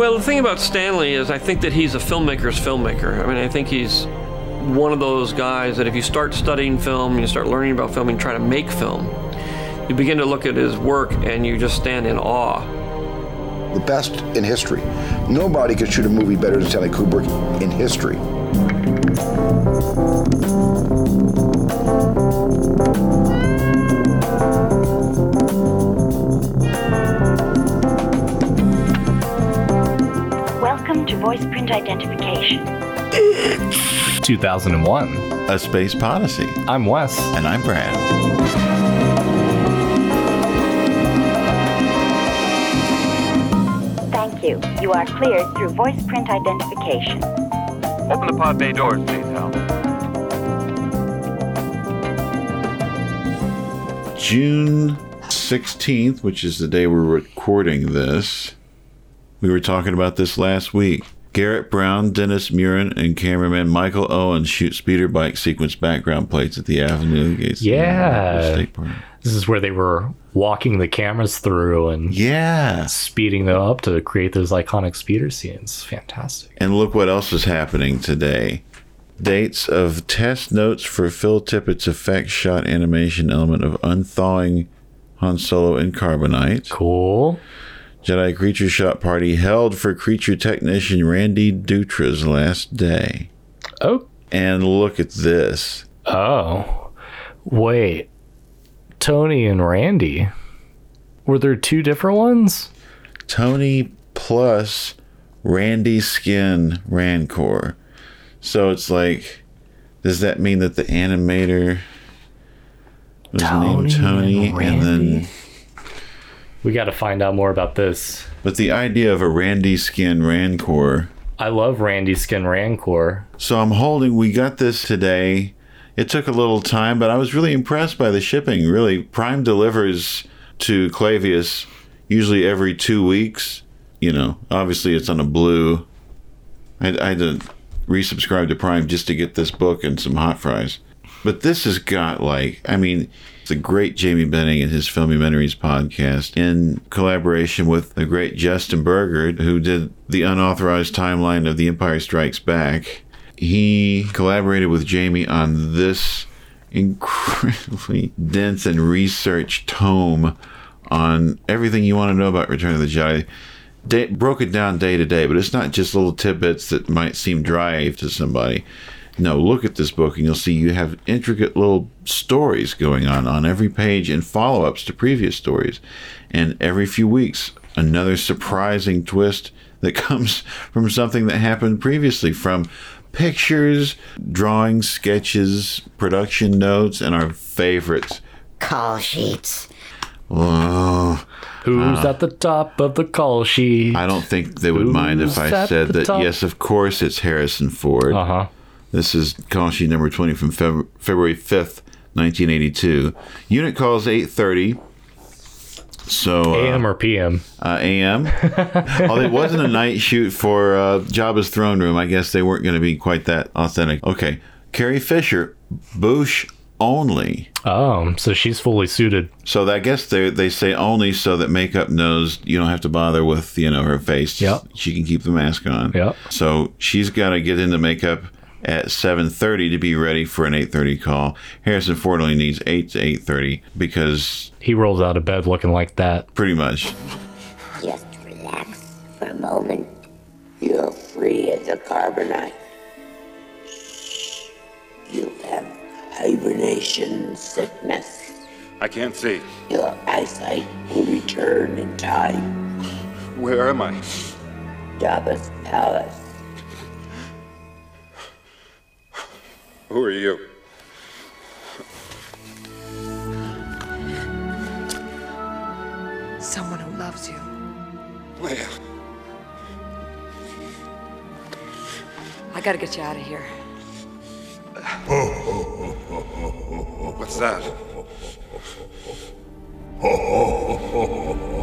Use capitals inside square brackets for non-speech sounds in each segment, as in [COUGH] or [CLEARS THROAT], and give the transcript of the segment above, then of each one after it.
Well, the thing about Stanley is I think that he's a filmmaker's filmmaker. I mean, I think he's one of those guys that if you start studying film, you start learning about film, and try to make film, you begin to look at his work and you just stand in awe. The best in history. Nobody could shoot a movie better than Stanley Kubrick in history. Welcome to voice print identification. 2001. A Space Podyssey. I'm Wes. And I'm Brad. Thank you. You are cleared through voice print identification. Open the pod bay doors, please, Hal. June 16th, which is the day we're recording this. We were talking about this last week. Garrett Brown, Dennis Muren, and cameraman Michael Owen shoot speeder bike sequence background plates at the Avenue Gates. Yeah. State Park. This is where they were walking the cameras through and Yeah. speeding them up to create those iconic speeder scenes. Fantastic. And look what else is happening today. Dates of test notes for Phil Tippett's effect shot animation element of unthawing Han Solo in carbonite. Cool. Jedi Creature Shot Party held for creature technician Randy Dutra's last day. Oh. And look at this. Oh. Wait. Tony and Randy. Were there two different ones? Tony plus Randy Skin Rancor. So it's like, does that mean that the animator was named Tony and and then? We got to find out more about this. But the idea of a Randy Skin Rancor. I love Randy Skin Rancor. So I'm holding, we got this today. It took a little time, but I was really impressed by the shipping. Really, Prime delivers to Clavius usually every two weeks. You know, obviously it's on a blue. I, I had to resubscribe to Prime just to get this book and some hot fries. But this has got like, I mean, a great Jamie Benning and his Filmumentaries podcast in collaboration with the great Justin Berger, who did the unauthorized timeline of The Empire Strikes Back. He collaborated with Jamie on this incredibly [LAUGHS] dense and researched tome on everything you want to know about Return of the Jedi. Day, broke it down day to day, but it's not just little tidbits that might seem dry to somebody. No, look at this book and you'll see you have intricate little stories going on on every page and follow ups to previous stories. And every few weeks, another surprising twist that [LAUGHS] comes from something that happened previously from pictures, drawings, sketches, production notes, and our favorites. Call sheets. Oh, Who's at the top of the call sheet? I don't think they would mind if I said that, top? yes, of course, it's Harrison Ford. Uh huh. This is call sheet number 20 from Feb- February 5th, 1982. Unit calls 830. So, uh, AM or PM? uh, AM. [LAUGHS] Although it wasn't a night shoot for uh, Jabba's throne room, I guess they weren't going to be quite that authentic. Okay. Carrie Fisher, Boushh only. Oh, so she's fully suited. So I guess they they say only so that makeup knows you don't have to bother with you know her face. Yep. She can keep the mask on. Yep. So she's got to get into makeup at 7:30 to be ready for an 8:30 call. Harrison Ford only needs 8 to 8:30 because He rolls out of bed looking like that. pretty much Just relax for a moment. You're free as a carbonite. You have hibernation sickness. I can't see. Your eyesight will return in time. Where am I? Jabba's palace. Who are you? Someone who loves you. Leia. I gotta get you out of here. What's that?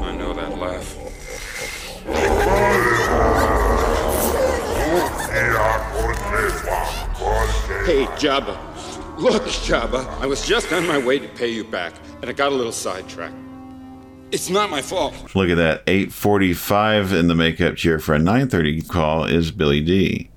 I know that laugh. Hey, Jabba. Look, Jabba, I was just on my way to pay you back, and I got a little sidetracked. It's not my fault. Look at that. 845 in the makeup chair for a 930 call is Billy Dee.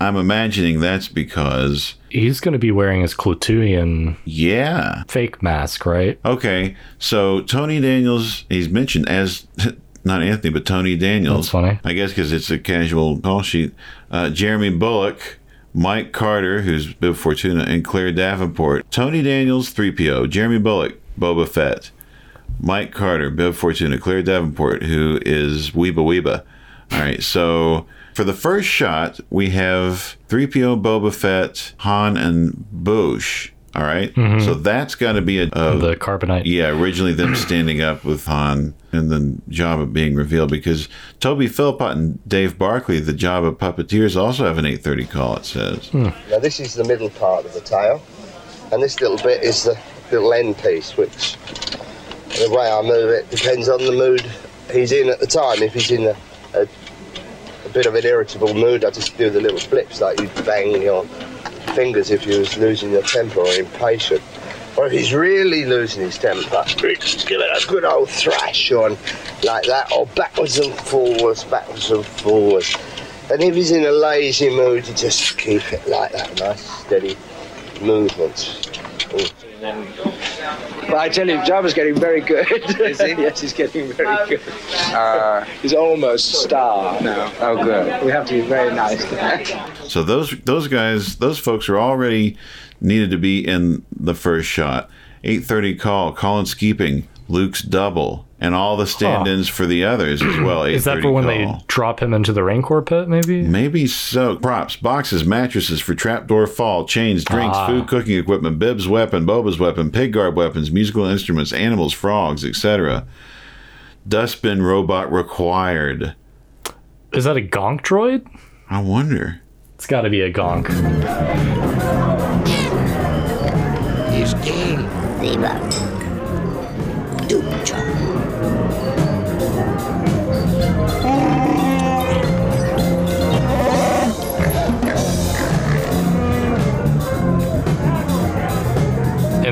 I'm imagining that's because, He's going to be wearing his Clutuian yeah. fake mask, right? Okay, so Tony Daniels, he's mentioned as [LAUGHS] not Anthony, but Tony Daniels. That's funny. I guess because it's a casual call sheet. Uh, Jeremy Bulloch, Mike Carter, who's Bib Fortuna, and Claire Davenport. Tony Daniels, 3PO. Jeremy Bulloch, Boba Fett. Mike Carter, Bib Fortuna. Claire Davenport, who is Weeba Weeba. All right, so for the first shot, we have 3PO, Boba Fett, Han, and Boushh. All right? Mm-hmm. so that's got to be a, a The carbonite. yeah, originally them [CLEARS THROAT] standing up with Han and then Jabba being revealed because Toby Philpott and Dave Barclay, the Jabba puppeteers, also have an 830 call, it says. Hmm. Now this is the middle part of the tail, and this little bit is the little end piece, which the way I move it depends on the mood he's in at the time. If he's in a, a, a bit of an irritable mood, I just do the little flips like you bang your fingers if you was losing your temper or impatient. Or if he's really losing his temper, give it a good old thrash on like that, or backwards and forwards, backwards and forwards. And if he's in a lazy mood, you just keep it like that, nice steady movements. But I tell you, Jabba's getting very good. Is he? [LAUGHS] yes, he's getting very good. Uh, he's almost star now. Oh, good. We have to be very nice to him. So those those guys, those folks are already needed to be in the first shot. 830 call, Colin Skeaping, Luke's double, and all the stand-ins for the others as well. [CLEARS THROAT] Is that for when call. they drop him into the Rancor pit, maybe? Maybe so. Props, boxes, mattresses for trapdoor fall, chains, drinks, Ah. food, cooking equipment, Bib's weapon, Boba's weapon, pig guard weapons, musical instruments, animals, frogs, etc. Dustbin robot required. Is that a gonk droid? I wonder. It's got to be a gonk. He's dead.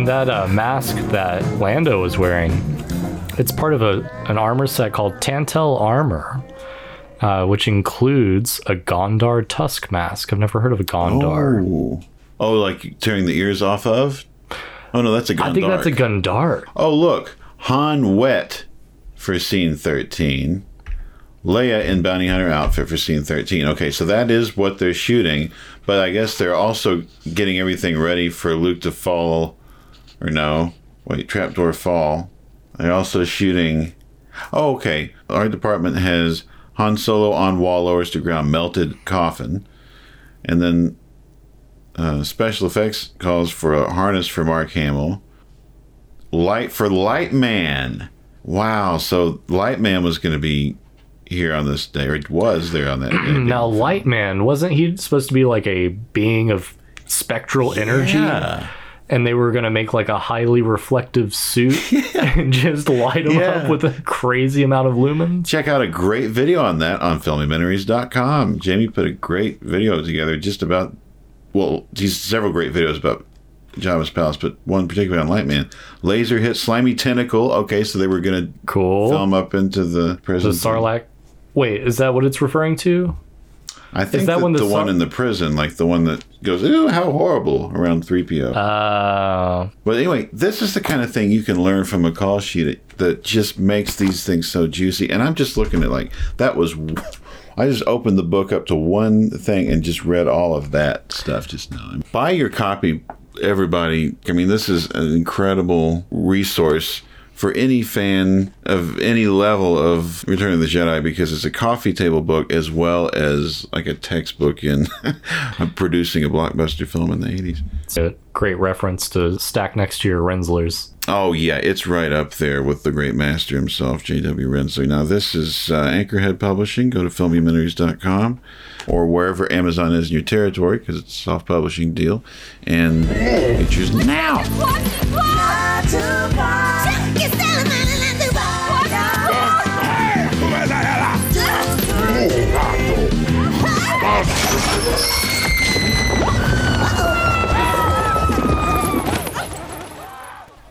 And that uh, mask that Lando was wearing, it's part of a an armor set called Tantel Armor, uh, which includes a Gondar Tusk mask. I've never heard of a Gondar. Oh. Oh, like tearing the ears off of? Oh no, that's a Gundar. I think that's a Gundar. Oh look, Han wet for scene thirteen. Leia in Bounty Hunter outfit for scene 13. Okay, so that is what they're shooting, but I guess they're also getting everything ready for Luke to fall, or no, wait, trapdoor fall. They're also shooting. Oh, okay. Our department has Han Solo on wall lowers to ground, melted coffin, and then uh, special effects calls for a harness for Mark Hamill. Light for Light Man. Wow, so Light Man was going to be here on this day, or it was there on that day. Now, Light Man wasn't he supposed to be like a being of spectral energy? Yeah. And they were gonna make like a highly reflective suit [LAUGHS] and just light him Yeah. up with a crazy amount of lumens. Check out a great video on that on filmumentaries.com. Jamie put a great video together just about, well, he's several great videos about Jabba's Palace, but one particularly on Lightman. Laser hit slimy tentacle. Okay, so they were going to Cool. film up into the prison. The Sarlacc. Wait, is that what it's referring to? I think that that when the, the one in the prison, like the one that goes, ooh, how horrible around 3PO. Uh, But anyway, this is the kind of thing you can learn from a call sheet that just makes these things so juicy. And I'm just looking at like that was. I just opened the book up to one thing and just read all of that stuff just now. Buy your copy, everybody. I mean, this is an incredible resource for any fan of any level of Return of the Jedi because it's a coffee table book as well as like a textbook in [LAUGHS] producing a blockbuster film in the 80s. it's a great reference to stack next to your Rinzlers. Oh yeah, it's right up there with the great master himself, J.W. Rinzler. Now this is uh, Anchorhead Publishing. Go to filmumentaries.com or wherever Amazon is in your territory because it's a self-publishing deal. And get yours now.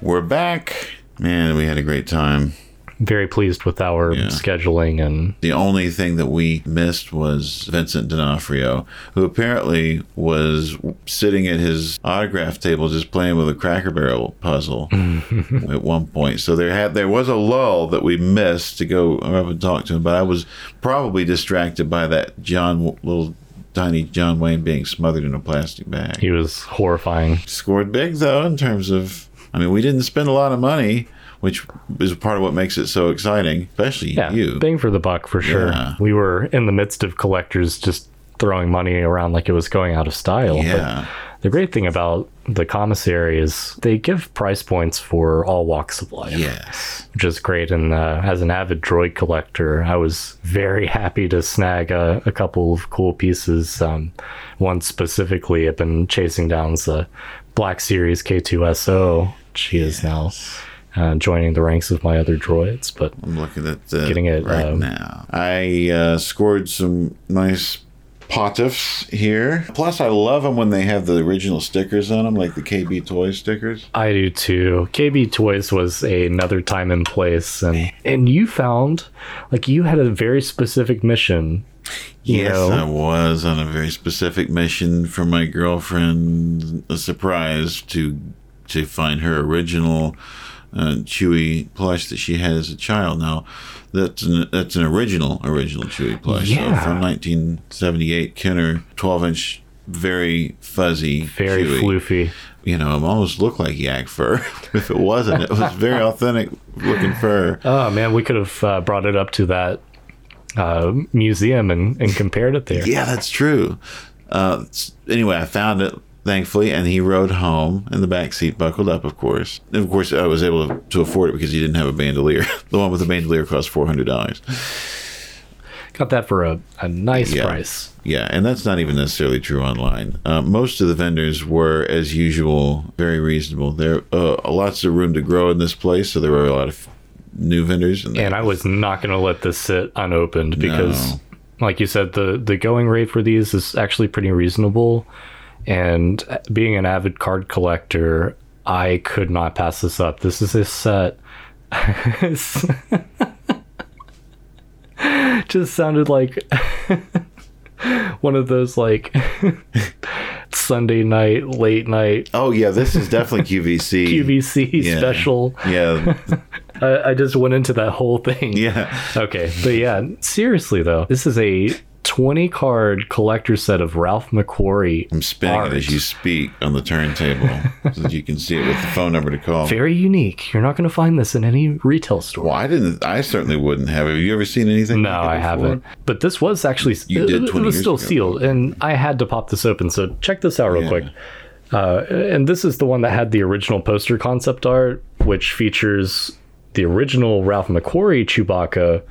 We're back. Man, we had a great time. very pleased with our Yeah. scheduling and The only thing that we missed was Vincent D'Onofrio, who apparently was sitting at his autograph table just playing with a Cracker Barrel puzzle [LAUGHS] at one point. So there had there was a lull that we missed to go up and talk to him, but I was probably distracted by that John little tiny John Wayne being smothered in a plastic bag. he was horrifying. Scored big though in terms of I mean we didn't spend a lot of money, which is part of what makes it so exciting, especially Yeah, you. bang for the buck for sure. Yeah. We were in the midst of collectors just throwing money around like it was going out of style. but Yeah. The great thing about the commissary is they give price points for all walks of life. Yes. which is great. And uh, as an avid droid collector, I was very [LAUGHS] happy to snag a, a couple of cool pieces. Um, one specifically, I've been chasing down is the Black Series K2SO. She is now uh, joining the ranks of my other droids, but I'm looking at the Getting it, right um, now. I uh, scored some nice potifs here. Plus, I love them when they have the original stickers on them, like the KB Toys stickers. I do too. KB Toys was another time and place, and and you found like you had a very specific mission. Yes, know? I was on a very specific mission for my girlfriend, a surprise to to find her original uh, Chewy plush that she had as a child. Now, that's an that's an original original Chewy plush. Yeah. So from 1978, Kenner, 12 inch, very fuzzy, Very Chewy. floofy. You know, it almost looked like yak fur. [LAUGHS] if it wasn't, it was very [LAUGHS] authentic looking fur. Oh man, we could have uh, brought it up to that uh, museum and, and compared it there. Yeah, that's true. Uh, anyway, I found it thankfully, and he rode home in the back seat, buckled up, of course. And of course, I was able to, to afford it because he didn't have a bandolier. [LAUGHS] the one with the bandolier cost four hundred dollars. Got that for a, a nice Yeah. price. Yeah, and that's not even necessarily true online. Uh, most of the vendors were, as usual, very reasonable. There, uh, lots of room to grow in this place, so there were a lot of new vendors. And And I was not going to let this sit unopened because, No. like you said, the the going rate for these is actually pretty reasonable. And being an avid card collector, I could not pass this up. This is a set. [LAUGHS] Just sounded like [LAUGHS] one of those like [LAUGHS] Sunday night, late night oh yeah, this is definitely QVC. QVC Yeah. special. Yeah, I, I just went into that whole thing. yeah. Okay, but yeah, seriously though, this is a 20 card collector set of Ralph McQuarrie. I'm spinning art. it as you speak on the turntable [LAUGHS] so that you can see it with the phone number to call. Very unique. You're not going to find this in any retail store. Well, I didn't. I certainly wouldn't have. It. Have you ever seen anything? No, like I haven't. But this was actually You it, did it was still ago. sealed, and I had to pop this open. So check this out real Yeah. quick. Uh, and this is the one that had the original poster concept art, which features the original Ralph McQuarrie Chewbacca,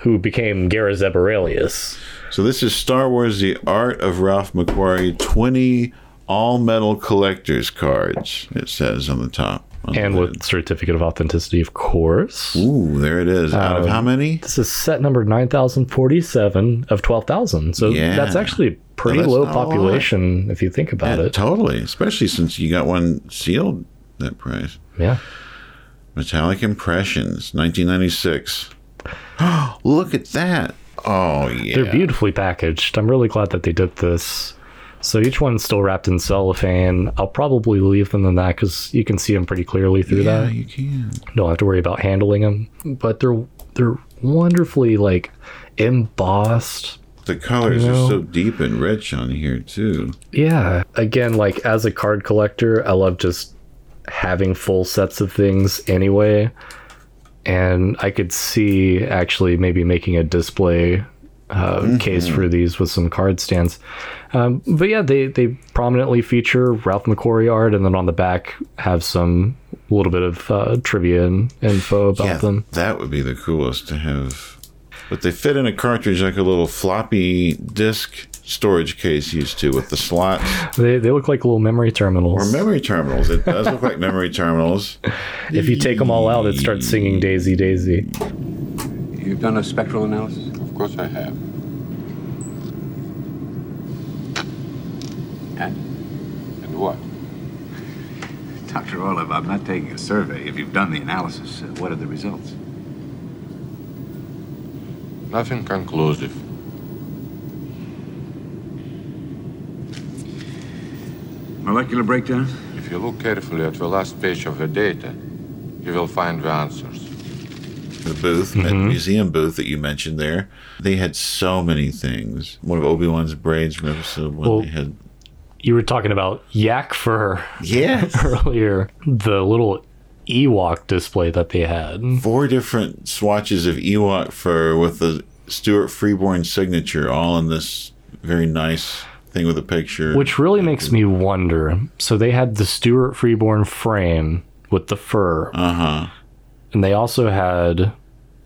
who became Garazeb Orrelios. So this is Star Wars: The Art of Ralph McQuarrie. Twenty all metal collectors cards. It says on the top. on the and lid. with certificate of authenticity, of course. Ooh, there it is. Out of Um, how many? This is set number 9047 of 12,000. So Yeah. that's actually a pretty that's low not a lot. population if you think about Yeah, it. totally. Especially since you got one sealed that price. Yeah. Metallic Impressions, 1996. [GASPS] Look at that. Oh yeah. They're beautifully packaged. I'm really glad that they did this. So each one's still wrapped in cellophane. I'll probably leave them in that because you can see them pretty clearly through Yeah, that. you can. Don't have to worry about handling them. But they're they're wonderfully like embossed. The colors You know? are so deep and rich on here too. Yeah. Again, like as a card collector, I love just having full sets of things anyway. And I could see actually maybe making a display uh, case for these with some card stands. Um, but yeah, they, they prominently feature Ralph McQuarrie art, and then on the back have some little bit of uh, trivia and info about yeah, them. that would be the coolest to have. But they fit in a cartridge like a little floppy disk storage case used to with the slots They, they look like little memory terminals. or memory terminals. It does look like memory terminals. [LAUGHS] if you take them all out, it starts singing Daisy Daisy. You've done a spectral analysis? Of course I have. And? And what? Dr. Orlov, I'm not taking a survey. If you've done the analysis, uh, what are the results? Nothing conclusive. Molecular breakdown? If you look carefully at the last page of the data, you will find the answers. the booth, that mm-hmm. museum booth that you mentioned there. They had so many things. One of Obi Wan's braids from episode one. Well, they had You were talking about yak fur Yes. [LAUGHS] earlier. The little Ewok display that they had. four different swatches of Ewok fur with the Stuart Freeborn signature, all in this very nice thing with a picture. Which really makes me wonder. So they had the Stuart Freeborn frame with the fur. Uh huh. And they also had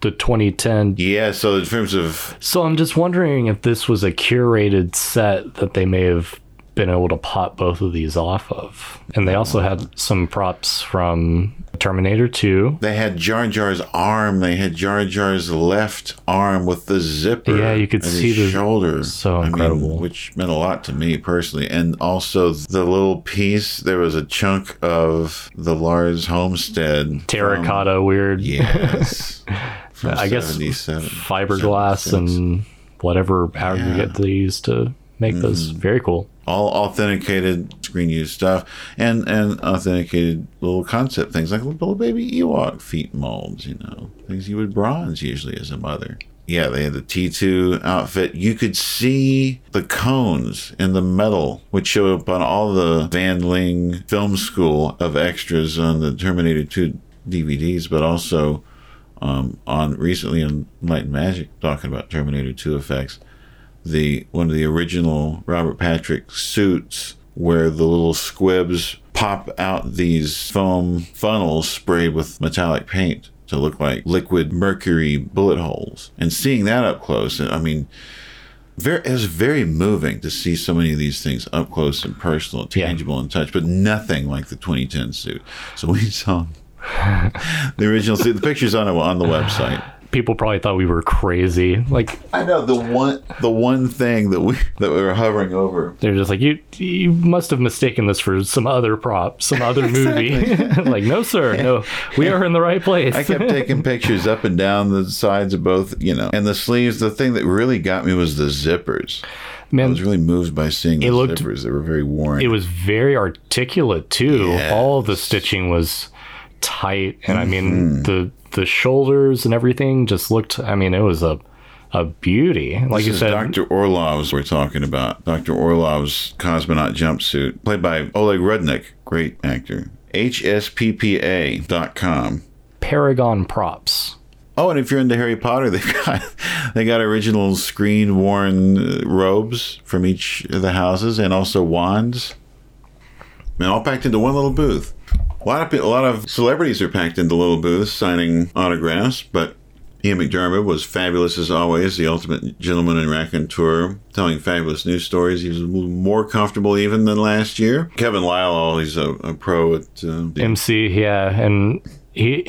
the 2010. Yeah. So in terms of So I'm just wondering if this was a curated set that they may have been able to pop both of these off of. And they also had some props from Terminator 2. they had Jar Jar's arm, they had Jar Jar's left arm with the zipper. Yeah, you could see the- shoulder. so I mean, incredible. which meant a lot to me personally, and also the little piece. There was a chunk of the Lars Homestead Terracotta weird. Yes. [LAUGHS] From I guess fiberglass 76. and whatever aggregate they used to make those. Mm-hmm. Very cool. All authenticated screen use stuff and and authenticated little concept things like little baby Ewok feet molds, you know, things you would bronze usually as a mother. Yeah, they had the T2 outfit. You could see the cones in the metal, which show up on all the Van Ling Film School of extras on the Terminator 2 DVDs, but also um, on recently on Light and Magic talking about Terminator 2 effects the one of the original Robert Patrick suits where the little squibs pop out these foam funnels sprayed with metallic paint to look like liquid mercury bullet holes. And seeing that up close, I mean, very, it was very moving to see so many of these things up close and personal, tangible and touch, but nothing like the 2010 suit. So we saw [LAUGHS] the original suit. The picture's on on the website. People probably thought we were crazy. Like I know the one the one thing that we that we were hovering over. they're just like you. You must have mistaken this for some other prop, some other [LAUGHS] movie. [LAUGHS] like no, sir, no, we are in the right place. I kept [LAUGHS] taking pictures up and down the sides of both, you know, and the sleeves. The thing that really got me was the zippers. Man, I was really moved by seeing the looked- zippers. They were very worn. it was very articulate too. All the stitching was tight, and I mean Mm-hmm. the the shoulders and everything just looked. I mean, it was a a beauty. Like this you said, Dr. Orlov's we're talking about. Dr. Orlov's cosmonaut jumpsuit, played by Oleg Rudnik, great actor. HSPPA.com. Paragon props. Oh, and if you're into Harry Potter, [LAUGHS] they've got they got original screen worn uh, robes from each of the houses, and also wands, and all packed into one little booth. A lot of a lot of celebrities are packed into little booths signing autographs, but Ian McDiarmid was fabulous as always, the ultimate gentleman and raconteur, telling fabulous news stories. He was more comfortable even than last year. Kevin Lyle, always a, a pro at uh, MC, yeah, and he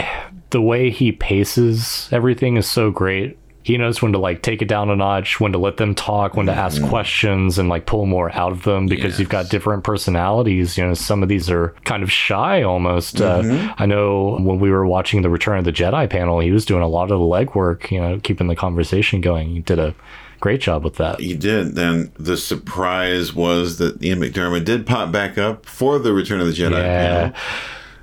the way he paces everything is so great. He knows when to like take it down a notch, when to let them talk, when to ask questions and like pull more out of them because you've got different personalities. You know, some of these are kind of shy almost. Uh, I know when we were watching the Return of the Jedi panel, he was doing a lot of the legwork, you know, keeping the conversation going. He did a great job with that. He did. Then the surprise was that Ian McDiarmid did pop back up for the Return of the Jedi Yeah. panel.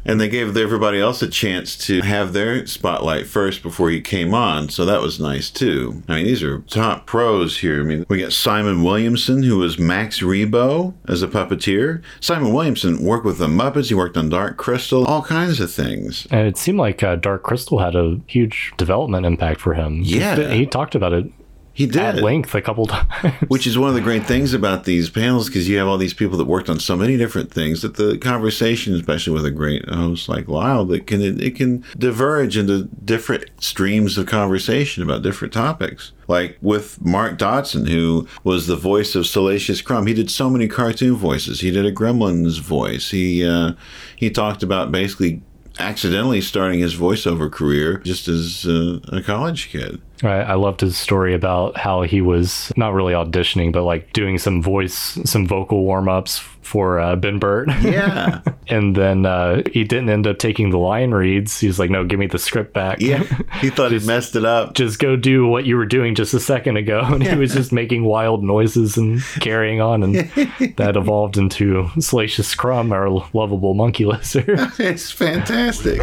And they gave everybody else a chance to have their spotlight first before he came on. So that was nice too. I mean, these are top pros here. I mean, we got Simon Williamson, who was Max Rebo as a puppeteer. Simon Williamson worked with the Muppets. He worked on Dark Crystal, all kinds of things. And it seemed like uh, Dark Crystal had a huge development impact for him. Yeah. he talked about it He did. at length a couple times. Which is one of the great things about these panels because you have all these people that worked on so many different things that the conversation, especially with a great host like Lyle, that can it can diverge into different streams of conversation about different topics. Like with Mark Dodson, who was the voice of Salacious Crumb, he did so many cartoon voices. He did a Gremlins voice. He uh, he talked about basically accidentally starting his voiceover career just as uh, a college kid. I, I loved his story about how he was not really auditioning, but like doing some voice, some vocal warm ups for uh, Ben Burtt. Yeah. [LAUGHS] and then uh, he didn't end up taking the line reads. He's like, no, give me the script back. Yeah. [LAUGHS] He thought he messed it up. Just go do what you were doing just a second ago. [LAUGHS] And he was just making wild noises and carrying on. And that evolved into Salacious Crumb, our lovable monkey lizard. it's fantastic.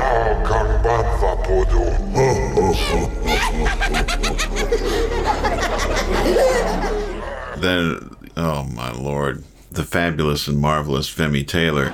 Then, oh my lord, the fabulous and marvelous Femi Taylor.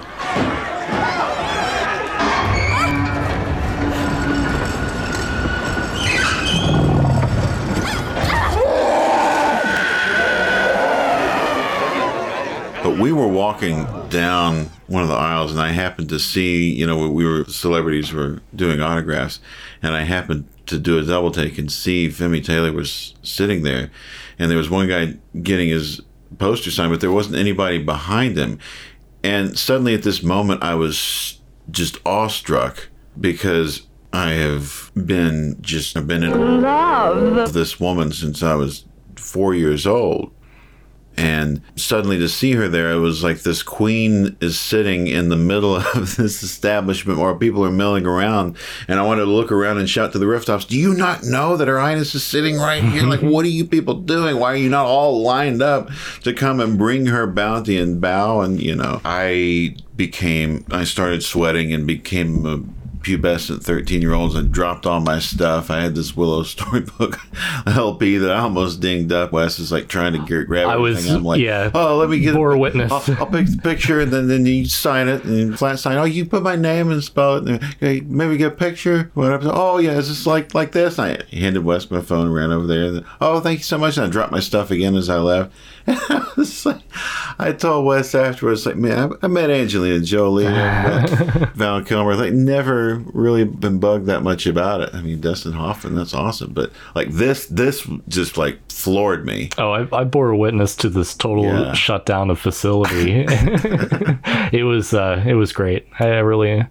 We were walking down one of the aisles, and I happened to see, you know, we were celebrities were doing autographs, and I happened to do a double take and see Femi Taylor was sitting there, and there was one guy getting his poster signed, but there wasn't anybody behind him, and suddenly at this moment I was just awestruck because I have been just I've been in love with this woman since I was four years old. And suddenly to see her there, it was like this queen is sitting in the middle [LAUGHS] of this establishment while people are milling around. And I wanted to look around and shout to the rooftops, Do you not know that Her Highness is sitting right here? like, [LAUGHS] what are you people doing? Why are you not all lined up to come and bring her bounty and bow? And, you know, I became, I started sweating and became a pubescent 13 year olds and dropped all my stuff. I had this Willow storybook [LAUGHS] LP that I almost dinged up. Wes is like trying to get, grab I was. I'm like, yeah, oh, let me get more a witness. I'll, I'll pick the picture and then, then you sign it and flat sign. Oh, you put my name and spell it. And, okay, maybe get a picture. Whatever. Oh, yeah, it's just like like this. And I handed Wes my phone, ran over there. Oh, thank you so much. And I dropped my stuff again as I left. [LAUGHS] like, I told Wes afterwards, like, man, I, I met Angelina Jolie and uh, [LAUGHS] Val Kilmer. Like, never really been bugged that much about it. I mean, Dustin Hoffman, that's awesome. But like this, this just like floored me. Oh, I, I bore witness to this total Yeah. shutdown of facility. [LAUGHS] it was uh, it was great. I I really,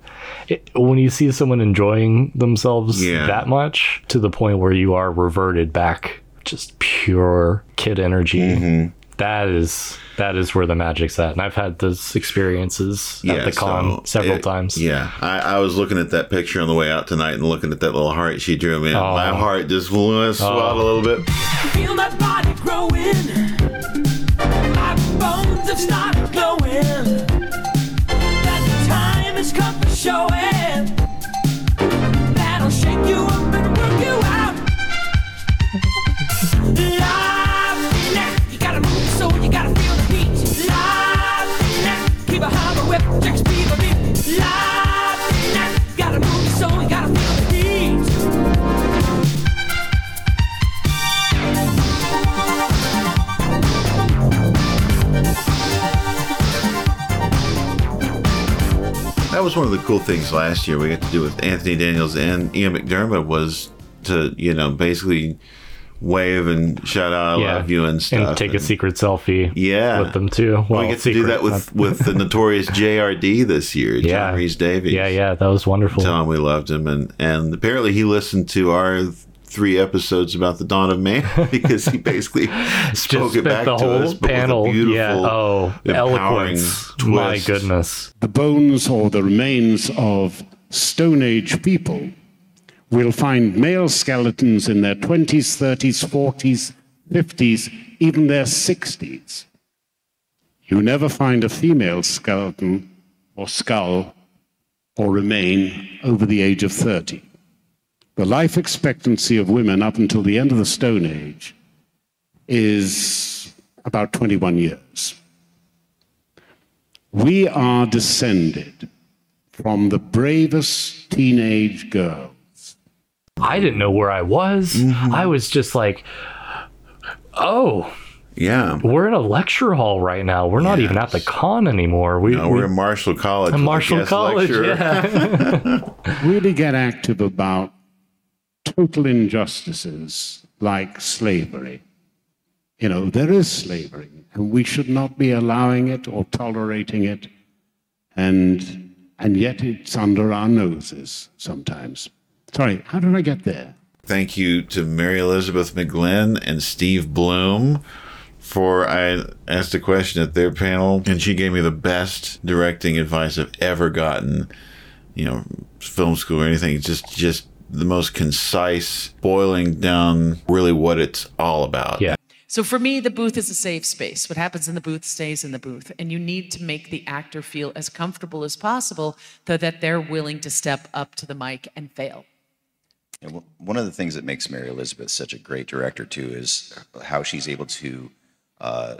it, when you see someone enjoying themselves Yeah. that much to the point where you are reverted back, just pure kid energy. Mm-hmm. That is that is where the magic's at. And I've had those experiences at Yeah, the con so several it- times. Yeah, I, I was looking at that picture on the way out tonight and looking at that little heart she drew me. Oh. My heart just swelled a little bit. One of the cool things last year we got to do with Anthony Daniels and Ian McDiarmid was to, you know, basically wave and shout out I Yeah, love you and stuff. and take a secret selfie yeah. with them too. we Well, get to do that with, with the notorious [LAUGHS] JRD this year, John Yeah. Rhys-Davies. Yeah, yeah, that was wonderful. Tell him we loved him, and and apparently he listened to our three episodes about the dawn of man [LAUGHS] because he basically spoke Just it back the to whole us, but panel. with a beautiful, yeah. Oh, empowering eloquence. My twist. goodness. the bones or the remains of Stone Age people, we'll find male skeletons in their 20s, 30s, 40s, 50s, even their 60s. You never find a female skeleton or skull or remain over the age of 30. The life expectancy of women up until the end of the Stone Age is about 21 years. We are descended from the bravest teenage girls. I didn't know where I was. Mm-hmm. I was just like, oh, Yeah. we're in a lecture hall right now. We're not even at the con anymore. We, No, we we're in Marshall College. at with a Marshall guest College. lecturer. Yeah. [LAUGHS] Really get active about total injustices like slavery. You know, there is slavery, and we should not be allowing it or tolerating it, and and yet it's under our noses sometimes. Sorry, how did I get there? Thank you to Mary Elizabeth McGlynn and Steve Blum for I asked a question at their panel and she gave me the best directing advice I've ever gotten. You know, film school or anything. Just just the most concise, boiling down really what it's all about. Yeah. So for me, the booth is a safe space. What happens in the booth stays in the booth. And you need to make the actor feel as comfortable as possible so that they're willing to step up to the mic and fail. And w- one of the things that makes Mary Elizabeth such a great director too is how she's able to uh,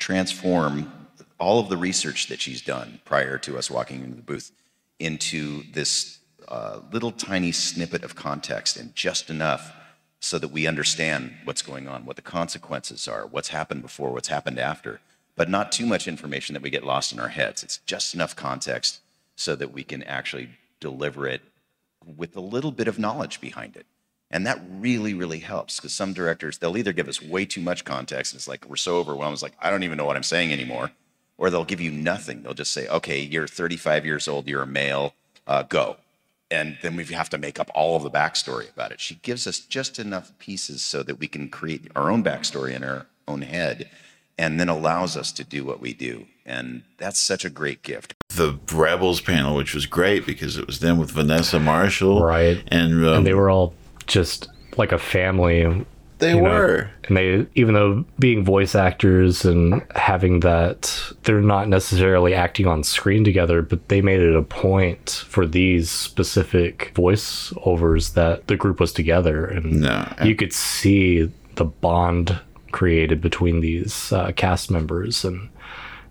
transform all of the research that she's done prior to us walking into the booth into this uh, little tiny snippet of context and just enough so that we understand what's going on, what the consequences are, what's happened before, what's happened after, but not too much information that we get lost in our heads. It's just enough context so that we can actually deliver it with a little bit of knowledge behind it. And that really, really helps because some directors, they'll either give us way too much context and it's like we're so overwhelmed, it's like, I don't even know what I'm saying anymore. Or they'll give you nothing. They'll just say, okay, you're 35 years old, you're a male, uh, go. And then we have to make up all of the backstory about it. She gives us just enough pieces so that we can create our own backstory in our own head and then allows us to do what we do. And that's such a great gift. The Rebels panel, which was great because it was them with Vanessa Marshall, Right. And, um, and they were all just like a family. They you know, were. and they, even though being voice actors and having that, they're not necessarily acting on screen together, but they made it a point for these specific voiceovers that the group was together, and No. you could see the bond created between these uh, cast members, and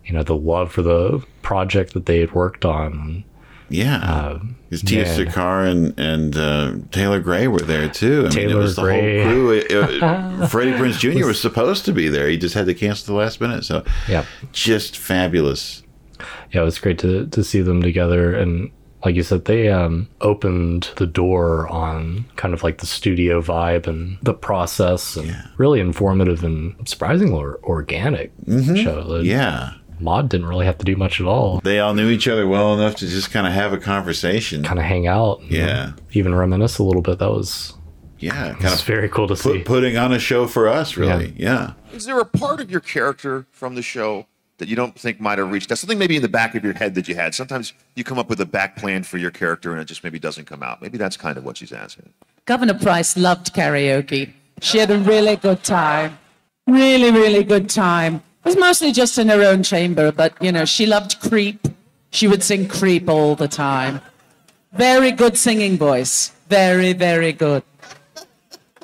you know the love for the project that they had worked on. Yeah, because Tiya man. Sircar and and uh, Taylor Gray were there too. I mean, it was the Gray. whole crew. It- it- [LAUGHS] Freddie Prinze Jr. was supposed to be there. He just had to cancel the last minute. So, yeah, just fabulous. yeah, it was great to to see them together and like you said, they um, opened the door on kind of like the studio vibe and the process, and really informative and surprisingly or- organic show. Mm-hmm. Yeah. Maud didn't really have to do much at all. They all knew each other well enough to just kind of have a conversation, kind of hang out. and, Yeah. even reminisce a little bit. That was yeah, kind kind of of very cool to see. put, putting on a show for us. Really, yeah. Is there a part of your character from the show that you don't think might have reached? That's something maybe in the back of your head that you had. Sometimes you come up with a back plan for your character and it just maybe doesn't come out. Maybe that's kind of what she's asking. Governor Price loved karaoke. She had a really good time. Really, really good time. It was mostly just in her own chamber, but you know, she loved Creep. She would sing Creep all the time. Very good singing voice. Very, very good.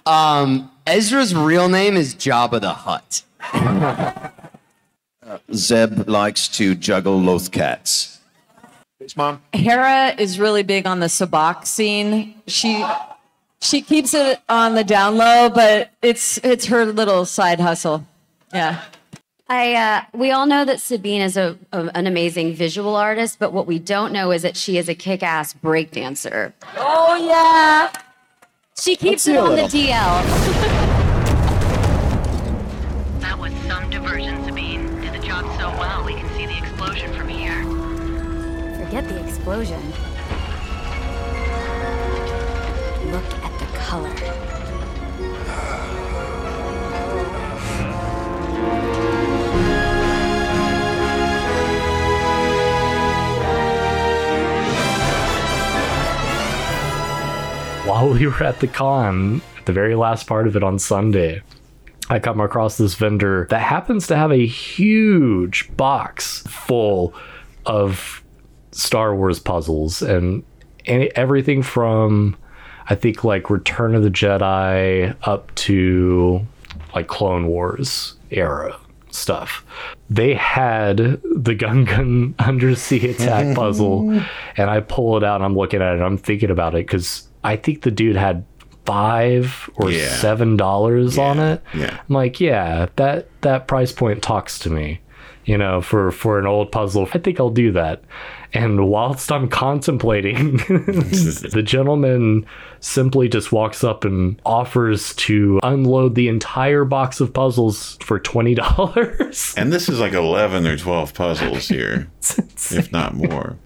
Um, Ezra's real name is Jabba the Hutt. [LAUGHS] Zeb likes to juggle loth cats. Thanks, Mom. Hera is really big on the sabacc scene. She she keeps it on the down low, but it's it's her little side hustle. Yeah. I uh, we all know that Sabine is a, a- an amazing visual artist, but what we don't know is that she is a kick-ass breakdancer. Oh yeah. She keeps Let's it on the. DL. That was some diversion, Sabine. Did the job so well, we can see the explosion from here. Forget the explosion. While we were at the con, at the very last part of it on Sunday, I come across this vendor that happens to have a huge box full of Star Wars puzzles and any, everything from I think like Return of the Jedi up to like Clone Wars era stuff. They had the Gungan [LAUGHS] undersea attack puzzle, mm. and I pull it out and I'm looking at it. And I'm thinking about it because I think the dude had five or Yeah. seven dollars on it. Yeah. I'm like, yeah, that that price point talks to me. You know, for for an old puzzle, I think I'll do that. And whilst I'm contemplating, [LAUGHS] the gentleman simply just walks up and offers to unload the entire box of puzzles for twenty dollars. [LAUGHS] And this is like eleven or twelve puzzles here, [LAUGHS] if not more.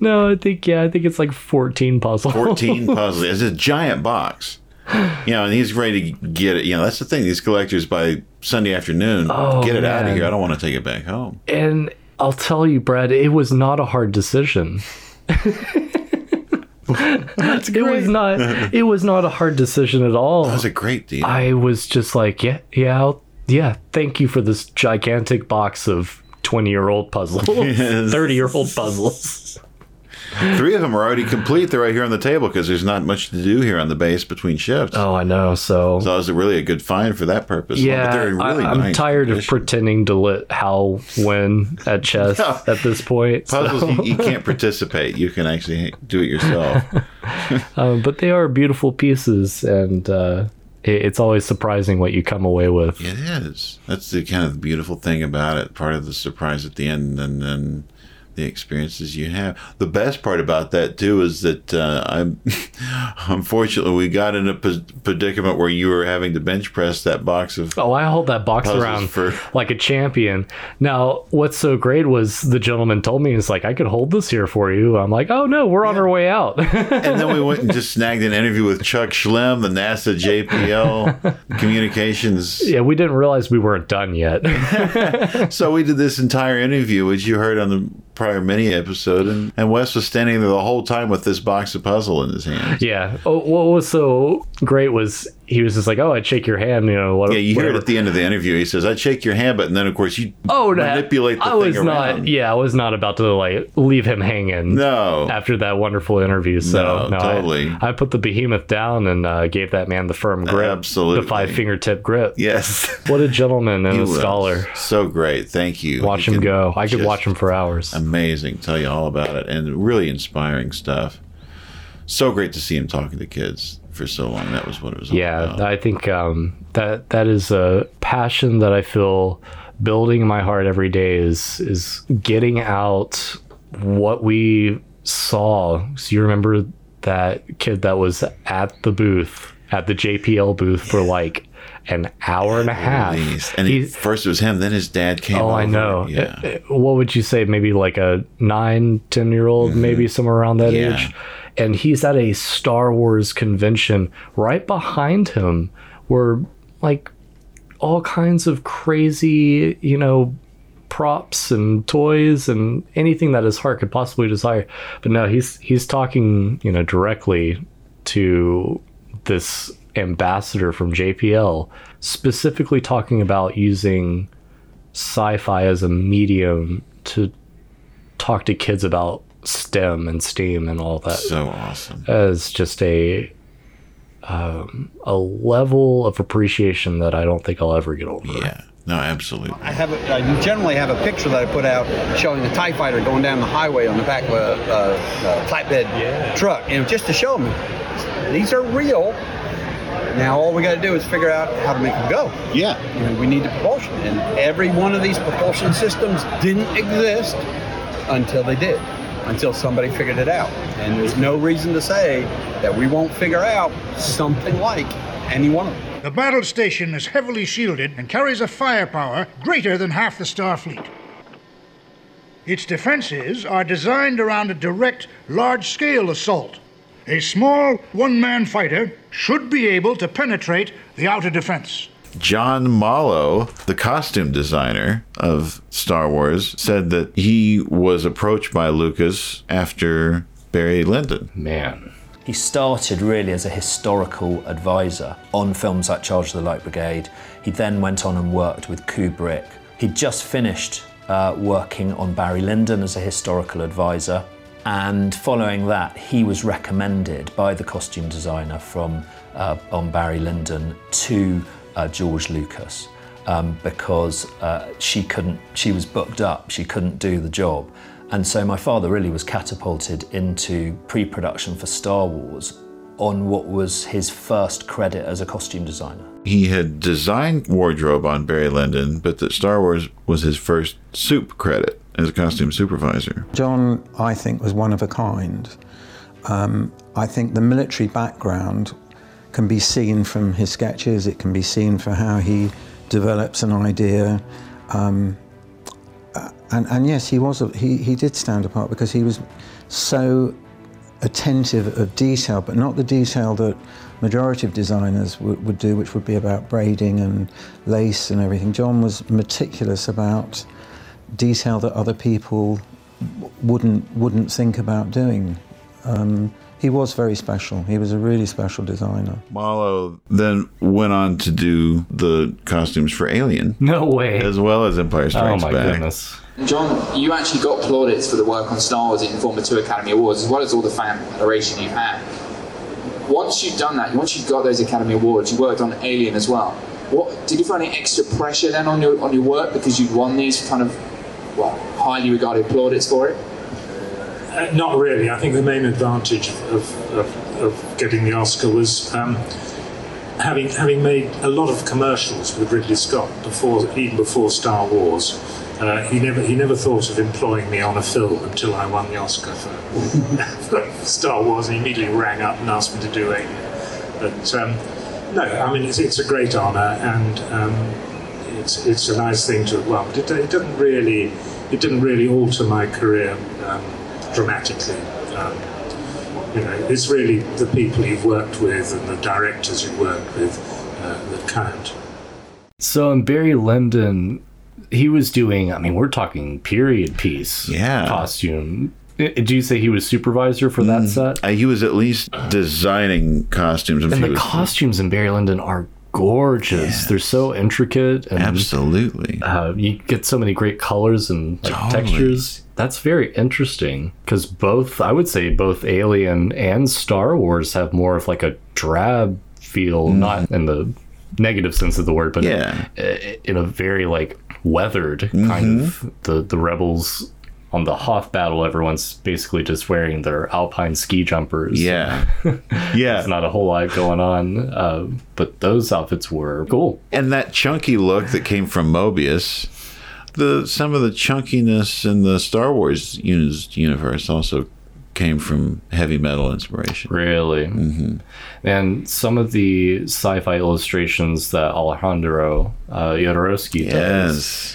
no, I think yeah, I think it's like fourteen puzzles. 14 puzzles. It's a giant box. You know, and he's ready to get it. You know, that's the thing. These collectors by Sunday afternoon, Oh, get it out of here. I don't want to take it back home. And I'll tell you, Brad, it was not a hard decision. [LAUGHS] It was not. [LAUGHS] It was not a hard decision at all. That was a great deal. I was just like, yeah, yeah, I'll, yeah. Thank you for this gigantic box of twenty-year-old puzzles, [LAUGHS] thirty-year-old puzzles. Three of them are already complete. They're right here on the table because there's not much to do here on the base between shifts. Oh, I know. So, so it was really a good find for that purpose. Yeah, but really I, am nice tired of pretending to let Hal win at chess [LAUGHS] at this point. so- puzzles. You, you can't participate. You can actually do it yourself. um, [LAUGHS] but they are beautiful pieces, and uh, it, it's always surprising what you come away with. It is. That's the kind of beautiful thing about it. Part of the surprise at the end, and then the experiences you have. The best part about that too is that uh, I'm [LAUGHS] unfortunately we got in a predicament where you were having to bench press that box of. Oh, I hold that box around for- [LAUGHS] like a champion. Now, what's so great was the gentleman told me, "It's like I could hold this here for you." I'm like, "Oh no, we're on our way out." [LAUGHS] and then we went and just snagged an interview with Chuck Schlemm, the NASA JPL communications. yeah, we didn't realize we weren't done yet. so we did this entire interview, which you heard on the prior mini episode, and, and Wes was standing there the whole time with this box of puzzle in his hand. yeah. Oh, what was so great was he was just like, "Oh, I'd shake your hand," you know. What, Yeah, you hear it at the end of the interview. He says, "I'd shake your hand," but and then of course you Oh, no, manipulate the I thing was around. not. Yeah, I was not about to like leave him hanging. No, after that wonderful interview. So No, no, I- totally. I, put the behemoth down and uh, gave that man the firm grip, Absolutely. the five fingertip grip. Yes, what a gentleman and [LAUGHS] a scholar. So great, thank you. Watch You him go. I could watch him for hours. Amazing, tell you all about it, and really inspiring stuff. So great to see him talking to kids for so long. That was what it was. Yeah, about. I think um, that that is a passion that I feel building in my heart every day is is getting out what we saw. So you remember that kid that was at the booth at the JPL booth for like an hour and a half. Please. And he, first it was him, then his dad came. Oh, I know. Yeah. Uh, uh, What would you say? Maybe like a nine, ten year old, maybe somewhere around that Mm-hmm. Yeah. age. And he's at a Star Wars convention. Right behind him were like all kinds of crazy, you know, props and toys and anything that his heart could possibly desire. But no, he's he's talking, you know, directly to this ambassador from JPL, specifically talking about using sci-fi as a medium to talk to kids about STEM and STEAM and all that. So awesome. As just a um, a level of appreciation that I don't think I'll ever get over. Yeah. No, absolutely. I have a, I generally have a picture that I put out showing a Tie Fighter going down the highway on the back of a, a, a flatbed truck, and just to show them these are real. Now all we got to do is figure out how to make them go. Yeah, you know, we need the propulsion, and every one of these propulsion systems didn't exist until they did, until somebody figured it out. And there's no reason to say that we won't figure out something like any one of them. The battle station is heavily shielded and carries a firepower greater than half the Starfleet. Its defenses are designed around a direct, large scale assault. A small, one man fighter should be able to penetrate the outer defense. John Mollo, the costume designer of Star Wars, said that he was approached by Lucas after Barry Lyndon. Man. He started really as a historical advisor on films like Charge of the Light Brigade. He then went on and worked with Kubrick. He'd just finished uh, working on Barry Lyndon as a historical advisor. And following that, he was recommended by the costume designer from uh, on Barry Lyndon to uh, George Lucas um, because uh, she couldn't, she was booked up, she couldn't do the job. And so my father really was catapulted into pre production for Star Wars on what was his first credit as a costume designer. He had designed wardrobe on Barry Lyndon, but that Star Wars was his first soup credit as a costume supervisor. John, I think, was one of a kind. Um, I think the military background can be seen from his sketches, it can be seen for how he develops an idea. Um, uh, and, and yes, he was. A, he he did stand apart because he was so attentive of detail, but not the detail that majority of designers would, would do, which would be about braiding and lace and everything. John was meticulous about detail that other people wouldn't wouldn't think about doing. Um, he was very special. He was a really special designer. Mollo then went on to do the costumes for Alien. No way. As well as Empire Strikes Back. oh my Back. goodness. John, you actually got plaudits for the work on Star Wars in form of two Academy Awards, as well as all the fan adoration you had. Once you'd done that, once you've got those Academy Awards, you worked on Alien as well. What did you find any extra pressure then on your on your work because you'd won these kind of well highly regarded plaudits for it? Uh, not really. I think the main advantage of, of, of getting the Oscar was um, having having made a lot of commercials with Ridley Scott before, even before Star Wars. Uh, he never he never thought of employing me on a film until I won the Oscar for, [LAUGHS] Star Wars. And he immediately rang up and asked me to do it. But um, no, I mean it's, it's a great honour and um, it's it's a nice thing to have won. but it, it didn't really it didn't really alter my career um, dramatically. Um, you know, it's really the people you've worked with and the directors you've worked with uh, that count. So in Barry Lyndon, he was doing. I mean, we're talking period piece. Yeah. Costume. Do you say he was supervisor for that set? Uh, he was at least designing costumes. And he the was- costumes in Barry Lyndon are gorgeous. They're so intricate. And, Absolutely. Uh, you get so many great colors and like, Totally. textures. That's very interesting because both, I would say, both Alien and Star Wars have more of like a drab feel, not in the negative sense of the word, but Yeah. in, in a very like weathered kind of the the rebels on the Hoth battle. Everyone's basically just wearing their alpine ski jumpers. Yeah. [LAUGHS] yeah. There's not a whole lot going on, uh, but those outfits were cool. and that chunky look that came from Mobius, the some of the chunkiness in the Star Wars uni- universe also came from heavy metal inspiration. Really? hmm And some of the sci-fi illustrations that Alejandro uh, Jodorowsky does,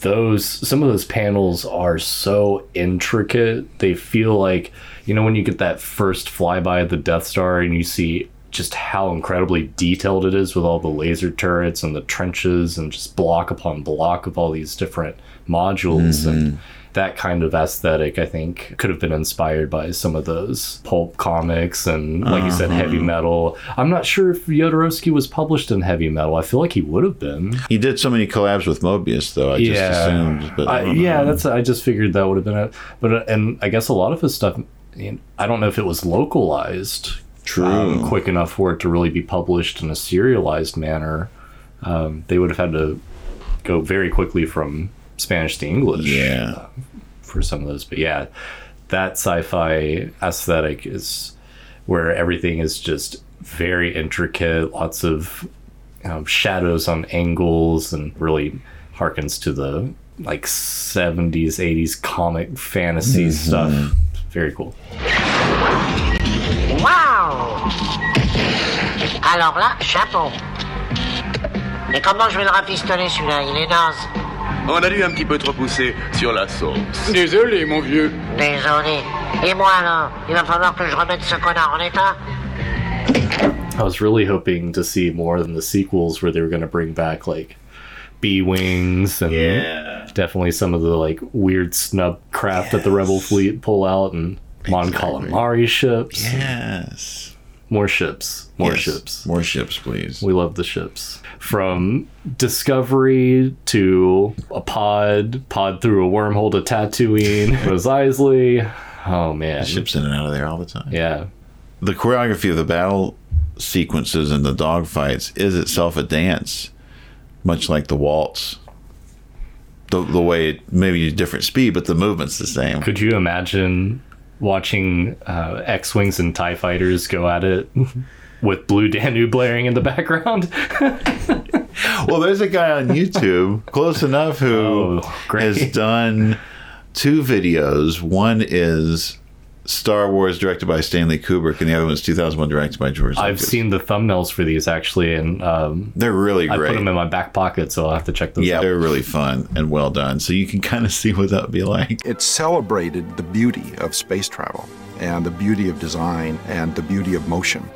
those some of those panels are so intricate. They feel like you know when you get that first flyby of the Death Star and you see just how incredibly detailed it is with all the laser turrets and the trenches and just block upon block of all these different modules and mm-hmm. That kind of aesthetic i think could have been inspired by some of those pulp comics and like you said heavy Uh-huh. metal i'm not sure if Jodorowsky was published in heavy metal i feel like he would have been He did so many collabs with Mobius, though. I just assumed, but I I- yeah, that's. I just figured that would have been it. But uh, and I guess a lot of his stuff. I don't know if it was localized. True. um, quick enough for it to really be published in a serialized manner. Um, they would have had to go very quickly from Spanish to English. Yeah. For some of those, but yeah, that sci-fi aesthetic is where everything is just very intricate, lots of um, shadows on angles, and really harkens to the like 70s, 80s comic fantasy Mhm. stuff. Very cool. Waouh Alors là, chapeau. Mais comment je vais le rafistoler celui-là Il est naze. On a dû un petit peu trop pousser sur la sauce. Désolé, mon vieux. Désolé. Et moi alors Il va falloir que je remette ce connard en état I was really hoping to see more than the sequels where they were going to bring back like B wings and definitely some of the like weird snub craft that the Rebel fleet pull out and Mon Calamari ships. Yes. More ships. More Yes. ships. More ships, please. We love the ships. From Discovery to a pod, pod through a wormhole to Tatooine, [LAUGHS] Mos Eisley. Oh man. Ships in and out of there all the time. Yeah. The choreography of the battle sequences and the dogfights is itself a dance, much like the waltz. The, the way it maybe a different speed, but the movement's the same. Could you imagine watching uh, X Wings and TIE fighters go at it [LAUGHS] with Blue Danube blaring in the background? [LAUGHS] well, there's a guy on YouTube, close enough, who [LAUGHS] has done two videos. One is Star Wars directed by Stanley Kubrick, and the other one's 2001 directed by George I've Lucas. seen the thumbnails for these actually, and um, They're really great. I put them in my back pocket, so I'll have to check them. Yeah, out. they're really fun and well done. So you can kind of see what that would be like. It celebrated the beauty of space travel and the beauty of design and the beauty of motion.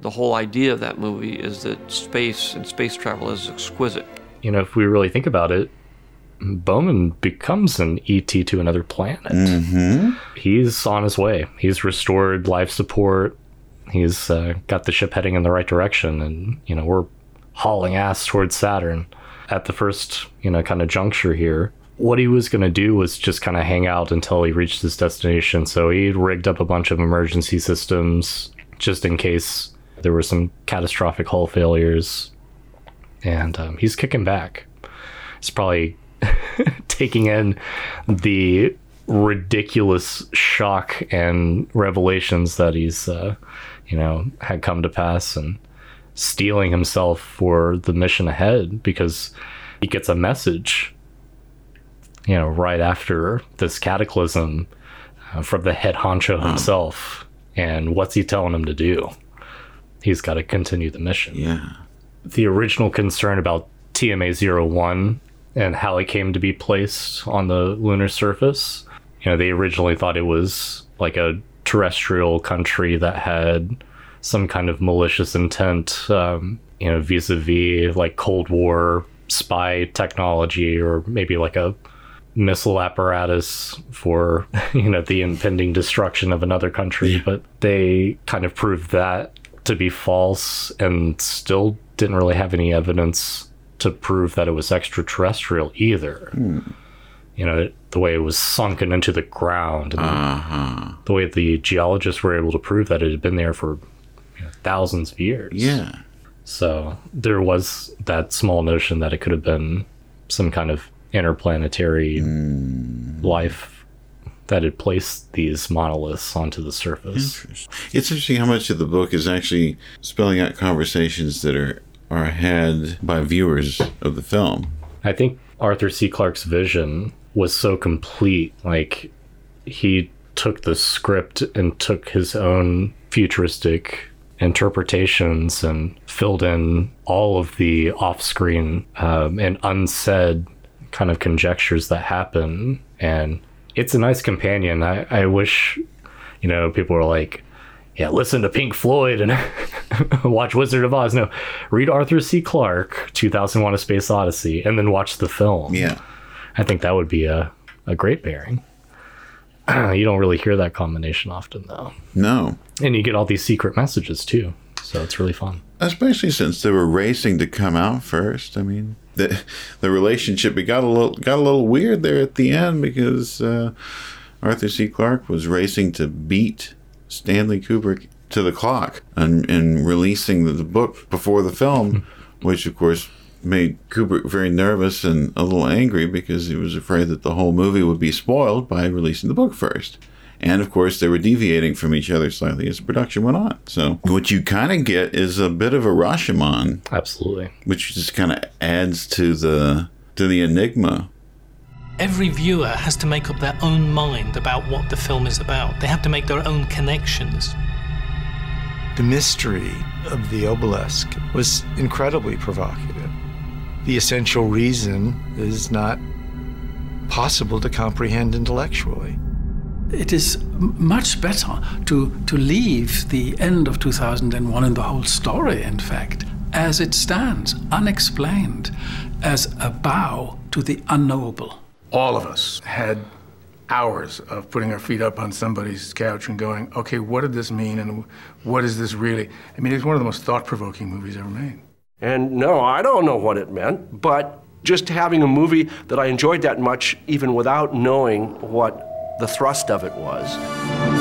The whole idea of that movie is that space and space travel is exquisite. You know, if we really think about it, Bowman becomes an ET to another planet. Mm-hmm. He's on his way. He's restored life support. He's uh, got the ship heading in the right direction, and you know we're hauling ass towards Saturn. At the first, you know, kind of juncture here, what he was going to do was just kind of hang out until he reached his destination. So he rigged up a bunch of emergency systems just in case there were some catastrophic hull failures, and um, he's kicking back. He's probably [LAUGHS] taking in the ridiculous shock and revelations that he's uh, you know had come to pass and stealing himself for the mission ahead because he gets a message you know right after this cataclysm uh, from the head honcho himself and what's he telling him to do he's got to continue the mission yeah the original concern about TMA-01 and how it came to be placed on the lunar surface. You know, they originally thought it was like a terrestrial country that had some kind of malicious intent, um, you know, vis-a-vis like Cold War spy technology or maybe like a missile apparatus for [LAUGHS] you know the impending destruction of another country but they kind of proved that to be false and still didn't really have any evidence to prove that it was extraterrestrial either. You know, the way it was sunken into the ground, and Uh-huh. the way the geologists were able to prove that it had been there for you know, thousands of years. Yeah. So there was that small notion that it could have been some kind of interplanetary life that had placed these monoliths onto the surface. It's interesting how much of the book is actually spelling out conversations that are are had by viewers of the film. I think Arthur C. Clarke's vision was so complete. Like, he took the script and took his own futuristic interpretations and filled in all of the off screen um, and unsaid kind of conjectures that happen. And it's a nice companion. I, I wish, you know, people were like, yeah, listen to Pink Floyd and [LAUGHS] watch Wizard of Oz. No, read Arthur C. Clarke, 2001 A Space Odyssey, and then watch the film. Yeah. I think that would be a, a great pairing. [CLEARS THROAT] you don't really hear that combination often, though. No. And you get all these secret messages, too. So it's really fun. Especially since they were racing to come out first. I mean, the the relationship it got a little got a little weird there at the end because uh, Arthur C. Clarke was racing to beat Stanley Kubrick to the clock and, and releasing the, the book before the film, which of course made Kubrick very nervous and a little angry because he was afraid that the whole movie would be spoiled by releasing the book first. And of course, they were deviating from each other slightly as production went on. So, what you kind of get is a bit of a Rashomon, absolutely, which just kind of adds to the to the enigma. Every viewer has to make up their own mind about what the film is about. They have to make their own connections. The mystery of the obelisk was incredibly provocative. The essential reason is not possible to comprehend intellectually. It is much better to, to leave the end of 2001 and the whole story, in fact, as it stands, unexplained, as a bow to the unknowable. all of us had hours of putting our feet up on somebody's couch and going, okay, what did this mean and what is this really? I mean, it's one of the most thought provoking movies ever made. And no, I don't know what it meant, but just having a movie that I enjoyed that much, even without knowing what the thrust of it was.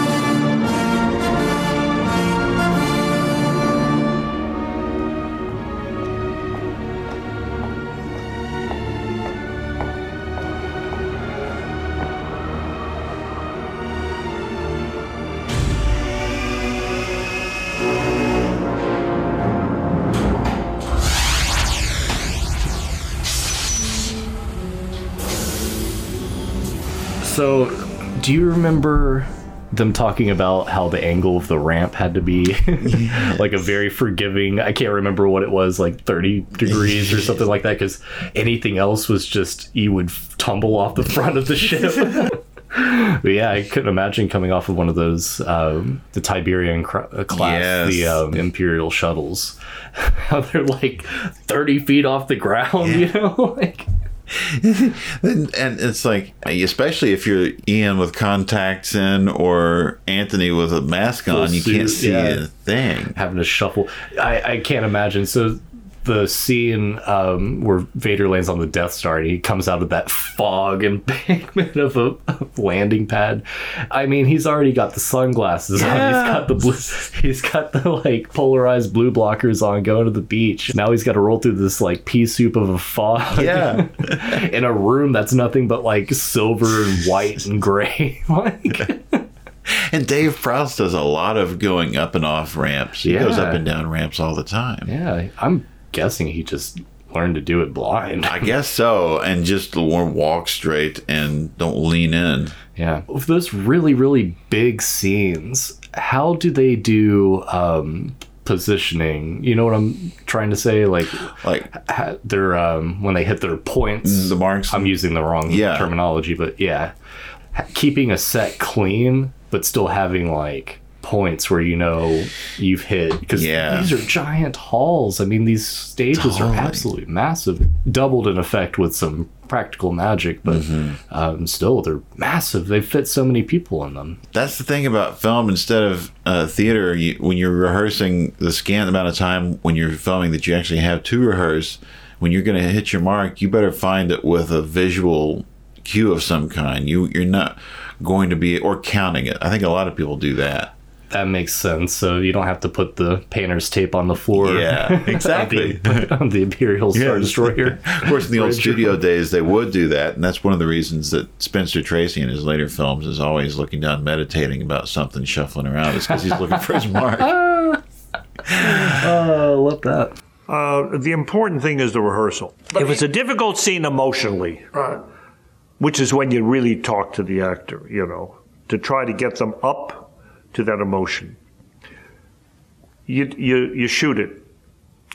Do you remember them talking about how the angle of the ramp had to be [LAUGHS] like a very forgiving i can't remember what it was like 30 degrees or something like that because anything else was just you would tumble off the front of the ship [LAUGHS] But yeah, I couldn't imagine coming off of one of those, um, the Tiberian cr- uh, class, Yes. the um, Imperial shuttles. [LAUGHS] How they're like 30 feet off the ground, you know? like, and, [LAUGHS] and it's like, especially if you're Ian with contacts in or Anthony with a mask on, Full you can't see yeah. a thing. having to shuffle. I, I can't imagine. So the scene um, where Vader lands on the Death Star and he comes out of that fog [LAUGHS] embankment of a, of landing pad. I mean, he's already got the sunglasses on. He's got the blue. [LAUGHS] He's got the like polarized blue blockers on going to the beach. Now he's got to roll through this like pea soup of a fog. Yeah. [LAUGHS] in a room that's nothing but like silver and white and gray. like. And Dave Prowse does a lot of going up and off ramps. He goes up and down ramps all the time. Yeah, I'm guessing he just learned to do it blind. I guess so. And just walk straight and don't lean in. Yeah. Of those really, really big scenes, how do they do um, positioning? You know what I'm trying to say? Like, like they're um, when they hit their points, the marks. I'm using the wrong Yeah. terminology, but yeah, keeping a set clean, but still having like points where you know you've hit because Yeah. these are giant halls. I mean, these stages are absolutely massive, doubled in effect with some practical magic, but Mm-hmm. um, still they're massive. They fit so many people in them. That's the thing about film. Instead of uh, theater, you, when you're rehearsing the scant amount of time when you're filming that you actually have to rehearse, when you're going to hit your mark, you better find it with a visual cue of some kind. You you're not going to be or counting it. I think a lot of people do that. That makes sense. So you don't have to put the painter's tape on the floor. Yeah, exactly. [LAUGHS] on, the, [LAUGHS] on the Imperial Star Yeah. Destroyer. [LAUGHS] Of course, in the old studio days, they would do that, and that's one of the reasons that Spencer Tracy in his later films is always looking down, meditating about something shuffling around. Is because he's looking for his mark. Oh, I love that. Uh, the important thing is the rehearsal. if it's a difficult scene emotionally, right. which is when you really talk to the actor, you know, to try to get them up to that emotion, you, you, you shoot it.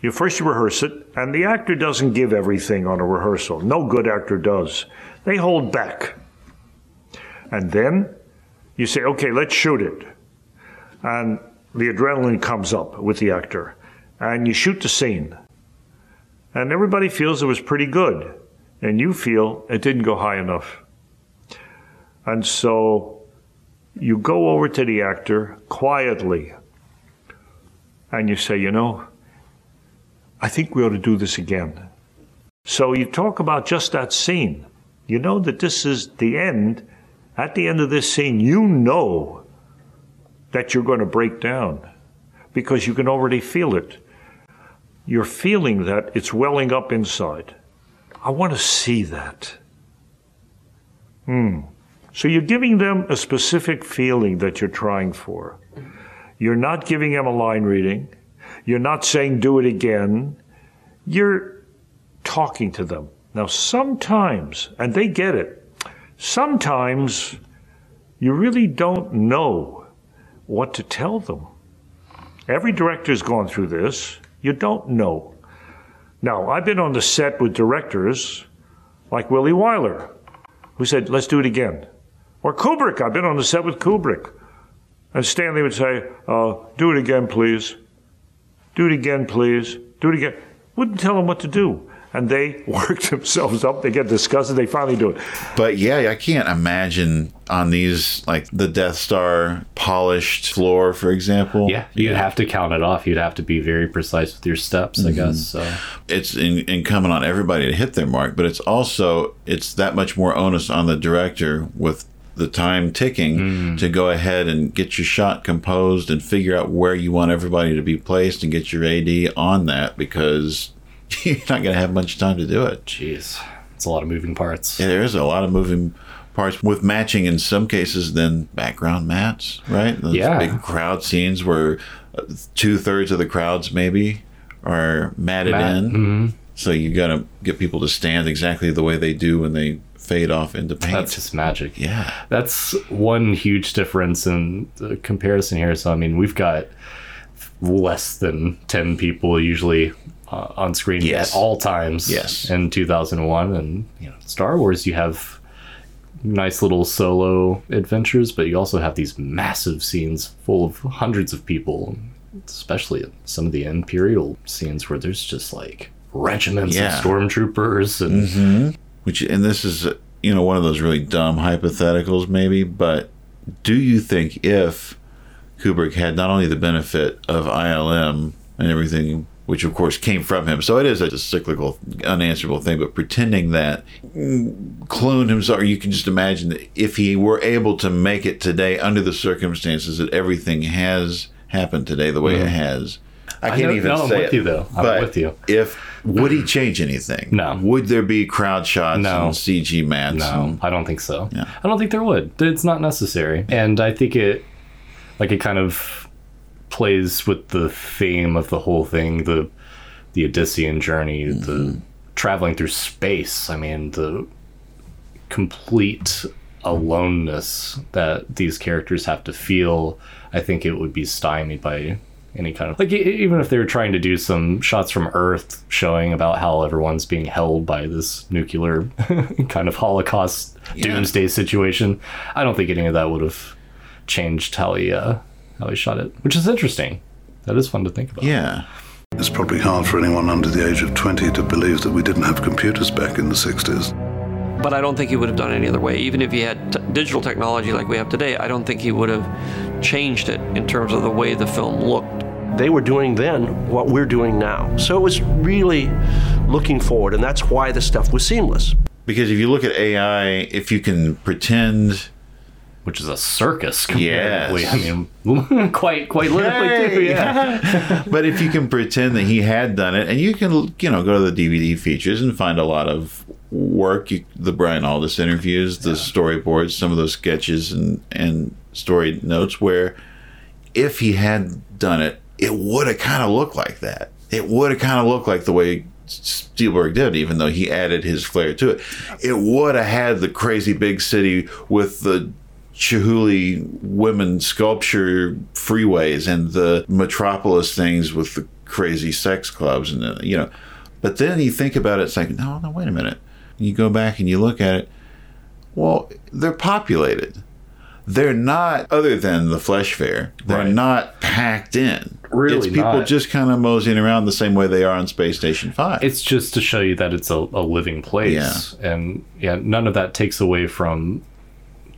You first you rehearse it, and the actor doesn't give everything on a rehearsal. No good actor does. They hold back. And then you say, okay, let's shoot it. And the adrenaline comes up with the actor. And you shoot the scene. And everybody feels it was pretty good. And you feel it didn't go high enough. And so you go over to the actor quietly and you say, you know, I think we ought to do this again. So you talk about just that scene. You know that this is the end. At the end of this scene, you know that you're going to break down because you can already feel it. You're feeling that it's welling up inside. I want to see that. Hmm. So you're giving them a specific feeling that you're trying for. You're not giving them a line reading. You're not saying do it again. You're talking to them. Now, sometimes, and they get it, sometimes you really don't know what to tell them. Every director's gone through this. You don't know. Now, I've been on the set with directors like Willie Wyler, who said, let's do it again. Or Kubrick. I've been on the set with Kubrick. And Stanley would say, uh, do it again, please. Do it again, please. Do it again. Wouldn't tell them what to do. And they [LAUGHS] work themselves up. They get disgusted. They finally do it. But yeah, I can't imagine on these like the Death Star polished floor, for example. Yeah, you'd have to count it off. You'd have to be very precise with your steps, I guess. So. it's in, incumbent on everybody to hit their mark, but it's also it's that much more onus on the director with the time ticking to go ahead and get your shot composed and figure out where you want everybody to be placed and get your AD on that because [LAUGHS] you're not going to have much time to do it. Jeez, it's a lot of moving parts. Yeah, there is a lot of moving parts with matching in some cases then background mats, right? Those Yeah. big crowd scenes where two thirds of the crowds maybe are matted Mat- in. mhm. So you got to get people to stand exactly the way they do when they fade off into paint. That's just magic. Yeah. That's one huge difference in the comparison here. So, I mean, we've got less than 10 people usually uh, on screen Yes. at all times Yes. in 2001. And, you know, Star Wars, you have nice little solo adventures, but you also have these massive scenes full of hundreds of people, especially some of the Imperial scenes where there's just like regiments Yeah. of stormtroopers and hmm Which, and this is, you know, one of those really dumb hypotheticals, maybe. But do you think if Kubrick had not only the benefit of ILM and everything, which of course came from him, so it is a cyclical, unanswerable thing, but pretending that cloned himself, or you can just imagine that if he were able to make it today under the circumstances that everything has happened today the way it Mhm. has. I I can't know- even no, I'm with it, you, though. I'm but with you. If would he change anything? No. Would there be crowd shots No. and CG mats? No, and- I don't think so. I don't think there would. It's not necessary. And I think it like it kind of plays with the theme of the whole thing, the the Odyssean journey, the mm-hmm. traveling through space. I mean, the complete aloneness that these characters have to feel. I think it would be stymied by any kind of like e- even if they were trying to do some shots from Earth showing about how everyone's being held by this nuclear [LAUGHS] kind of Holocaust doomsday situation. I don't think any of that would have changed how he uh, how he shot it, which is interesting. That is fun to think about. Yeah. It's probably hard for anyone under the age of 20 to believe that we didn't have computers back in the 60s. But I don't think he would have done it any other way. Even if he had t- digital technology like we have today, I don't think he would have changed it in terms of the way the film looked. They were doing then what we're doing now. So it was really looking forward, and that's why the stuff was seamless. Because if you look at AI, if you can pretend, which is a circus, yes. I mean, [LAUGHS] quite quite literally too. Yeah. [LAUGHS] but if you can pretend that he had done it, and you can, you know, go to the DVD features and find a lot of work, you, the Brian Aldiss interviews, the storyboards, some of those sketches and and story notes, where if he had done it, it would have kind of looked like that. It would have kind of looked like the way Spielberg did, even though he added his flair to it. It would have had the crazy big city with the Chihuly women sculpture freeways and the metropolis things with the crazy sex clubs and you know. But then you think about it, it's like, no, no, wait a minute. You go back and you look at it. Well, they're populated. They're not, other than the flesh fair, they're not packed in. Really it's people not. just kind of moseying around the same way they are on Space Station Five. It's just to show you that it's a, a living place, and yeah, none of that takes away from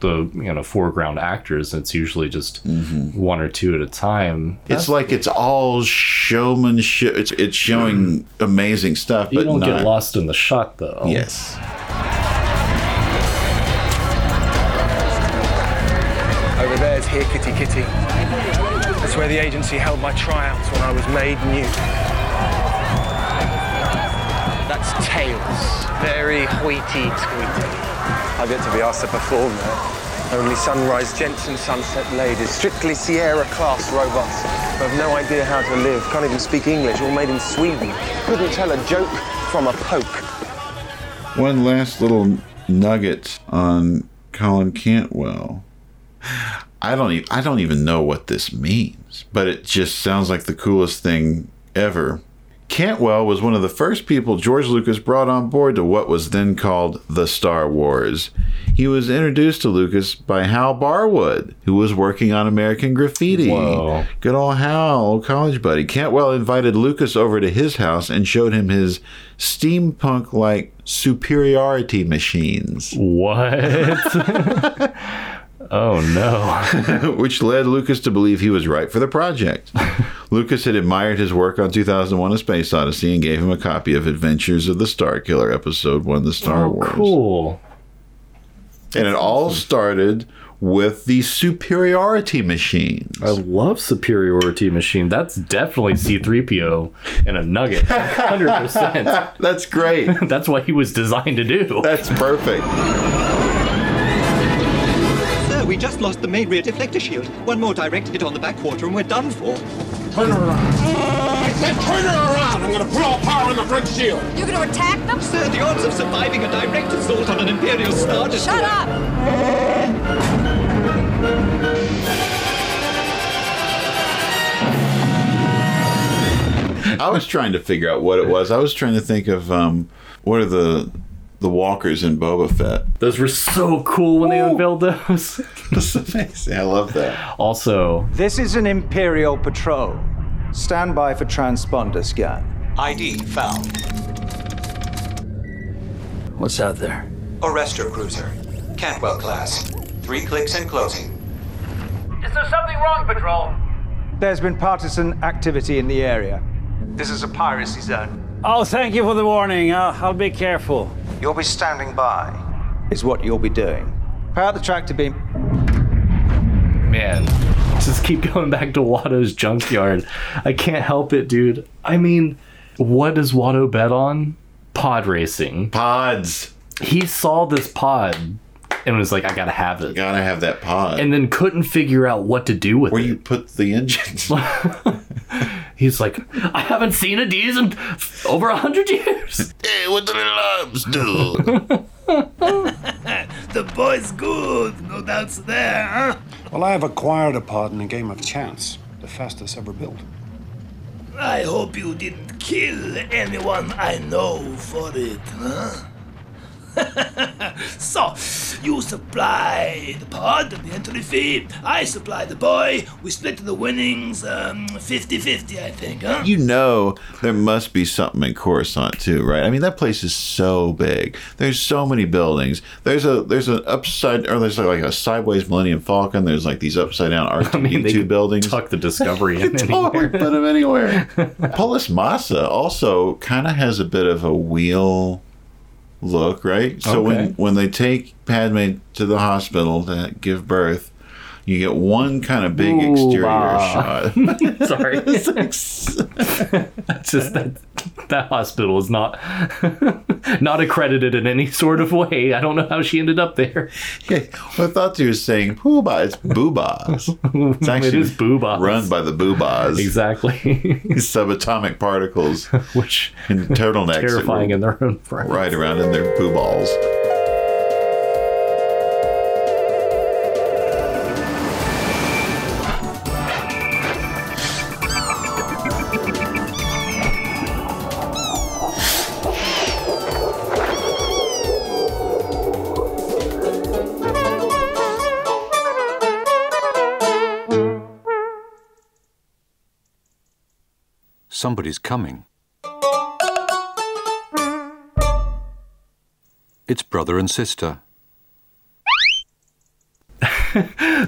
the you know foreground actors. It's usually just mm-hmm. one or two at a time. It's like it's all showmanship. It's it's showing mm. amazing stuff, you don't not. get lost in the shot though. Yes. Over Here Kitty Kitty. That's where the agency held my tryouts when I was made new. That's Tails. Very hoity-toity. I get to be asked to perform there. Only Sunrise Gents and Sunset Ladies, strictly Sierra class robots who have no idea how to live, can't even speak English, all made in Sweden. Couldn't tell a joke from a poke. One last little nugget on Colin Cantwell. I don't even I don't even know what this means, but it just sounds like the coolest thing ever. Cantwell was one of the first people George Lucas brought on board to what was then called the Star Wars. He was introduced to Lucas by Hal Barwood, who was working on American Graffiti. Whoa. Good old Hal, old college buddy. Cantwell invited Lucas over to his house and showed him his steampunk like superiority machines. What? [LAUGHS] [LAUGHS] oh no. [LAUGHS] Which led Lucas to believe he was right for the project. [LAUGHS] Lucas had admired his work on 2001 A Space Odyssey and gave him a copy of Adventures of the Star Killer, Episode 1 The Star Oh, Wars. cool. And it all started with the superiority machines. I love superiority machine. That's definitely C3PO in a nugget. [LAUGHS] 100%. That's great. That's what he was designed to do. That's perfect. Sir, we just lost the main rear deflector shield. One more direct hit on the back quarter and we're done for. Turn her around. I said turn her around. I'm gonna put all power in the front shield. You're going to attack them? Sir, the odds of surviving a direct assault on an Imperial Star Destroyer... Shut up! I was trying to figure out what it was. I was trying to think of um, what are the the walkers in Boba Fett. Those were so cool when they unveiled those. [LAUGHS] That's amazing. I love that. Also, This is an Imperial patrol. Stand by for transponder scan. ID found. What's out there? Arrestor cruiser. Cantwell class. Three clicks and closing. Is there something wrong, Patrol? There's been partisan activity in the area. This is a piracy zone. Oh, thank you for the warning. Uh, I'll be careful. You'll be standing by. Is what you'll be doing. Power the tractor beam. man, [LAUGHS] just keep going back to Watto's junkyard. I can't help it, dude. I mean, what does Watto bet on? Pod racing. Pods. He saw this pod and was like, I gotta have it. Gotta have that pod. And then couldn't figure out what to do with Where it. Where you put the engines. [LAUGHS] [LAUGHS] He's like, I haven't seen a D's in over a hundred years. hey, what the little arms do? [LAUGHS] the boy's good, no doubts there, huh? Well, I have acquired a pod in a game of chance, the fastest ever built. I hope you didn't kill anyone I know for it, huh? [LAUGHS] so, you supply the pod and the entry fee. I supply the boy. We split the winnings um, 50 50, I think, huh? You know there must be something in Coruscant too, right? I mean that place is so big. There's so many buildings. There's a there's an upside or there's like a sideways Millennium Falcon. There's like these upside down R2D2 buildings. Tuck the Discovery [LAUGHS] in totally anywhere. put them anywhere. [LAUGHS] Polis Massa also kind of has a bit of a wheel look, right? So Okay. when when they take Padme to the hospital to give birth, you get one kind of big exterior bah. shot. [LAUGHS] [LAUGHS] Sorry. It's [LAUGHS] just that [LAUGHS] that hospital is not [LAUGHS] not accredited in any sort of way. I don't know how she ended up there. Yeah, I thought you were saying Poobah. It's Boobahs. It's [LAUGHS] actually is Boobahs. run by the Boobahs. Exactly. These subatomic particles, which in turtlenecks, terrifying in their own right. right around in their boo Somebody's coming. It's brother and sister. [LAUGHS]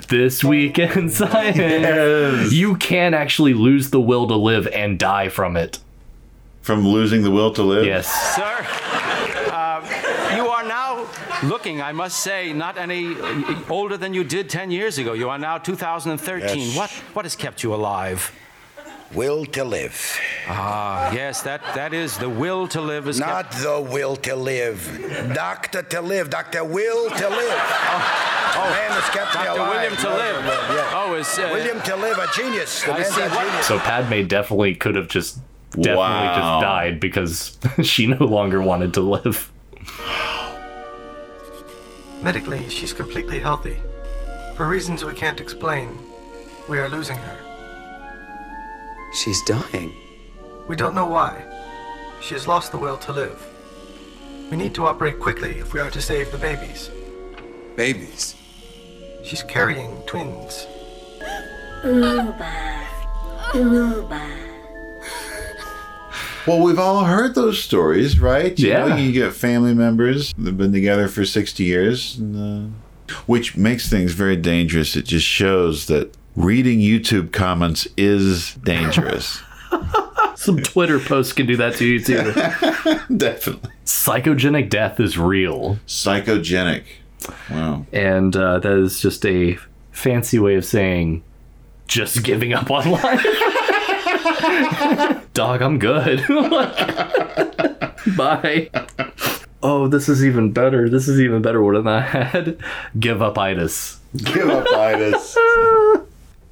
this week in science. You can actually lose the will to live and die from it. From losing the will to live? Yes. Sir, uh, you are now looking, I must say, not any older than you did 10 years ago. You are now 2013. Yes. What, what has kept you alive? Will to live. Ah, yes, that, that is the will to live is Not the will to live. Doctor to live. Doctor Will to live. Oh, man that's kept me Dr. alive. William to live. Yeah. Oh, is uh, William to live, a genius. The I man's see. a What- genius. So Padme definitely could have just definitely Wow. just died because [LAUGHS] she no longer wanted to live. Medically, she's completely healthy. For reasons we can't explain, we are losing her. She's dying. We don't know why. She has lost the will to live. We need to operate quickly if we are to save the babies. Babies. She's carrying twins. Uber. Uber. Well, we've all heard those stories, right? You Yeah. know, you get family members that've been together for 60 years, and, uh, which makes things very dangerous. It just shows that reading YouTube comments is dangerous. [LAUGHS] Some Twitter posts can do that to you too. [LAUGHS] Definitely. Psychogenic death is real. Psychogenic. Wow. And uh, that is just a fancy way of saying just giving up on life. [LAUGHS] Dog, I'm good. Bye. Oh, this is even better. This is even better What than I had. Give up itis. Give up itis.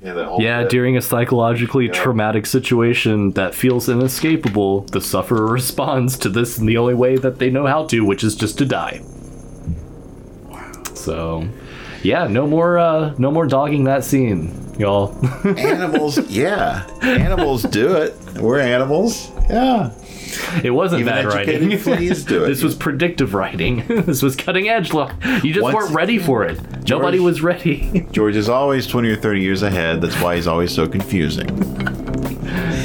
Yeah, Yeah, during a psychologically traumatic situation that feels inescapable, the sufferer [LAUGHS] responds to this in the only way that they know how to, which is just to die. So, yeah, no more, uh, no more dogging that scene, y'all. [LAUGHS] animals, yeah. Animals do it. We're animals. Yeah. It wasn't Even bad writing. educated fleas do it. [LAUGHS] this was predictive writing. [LAUGHS] this was cutting edge. Look, you just Once- weren't ready for it. Nobody was ready. George is always 20 or 30 years ahead. That's why he's always so confusing.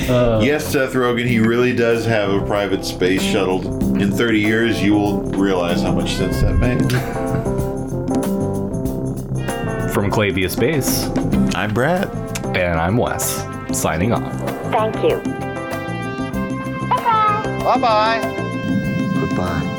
Uh, yes, Seth Rogen, he really does have a private space shuttle. In 30 years, you will realize how much sense that made. From Clavia Space, I'm Brad. And I'm Wes. Signing off. Thank you. Bye bye. Goodbye.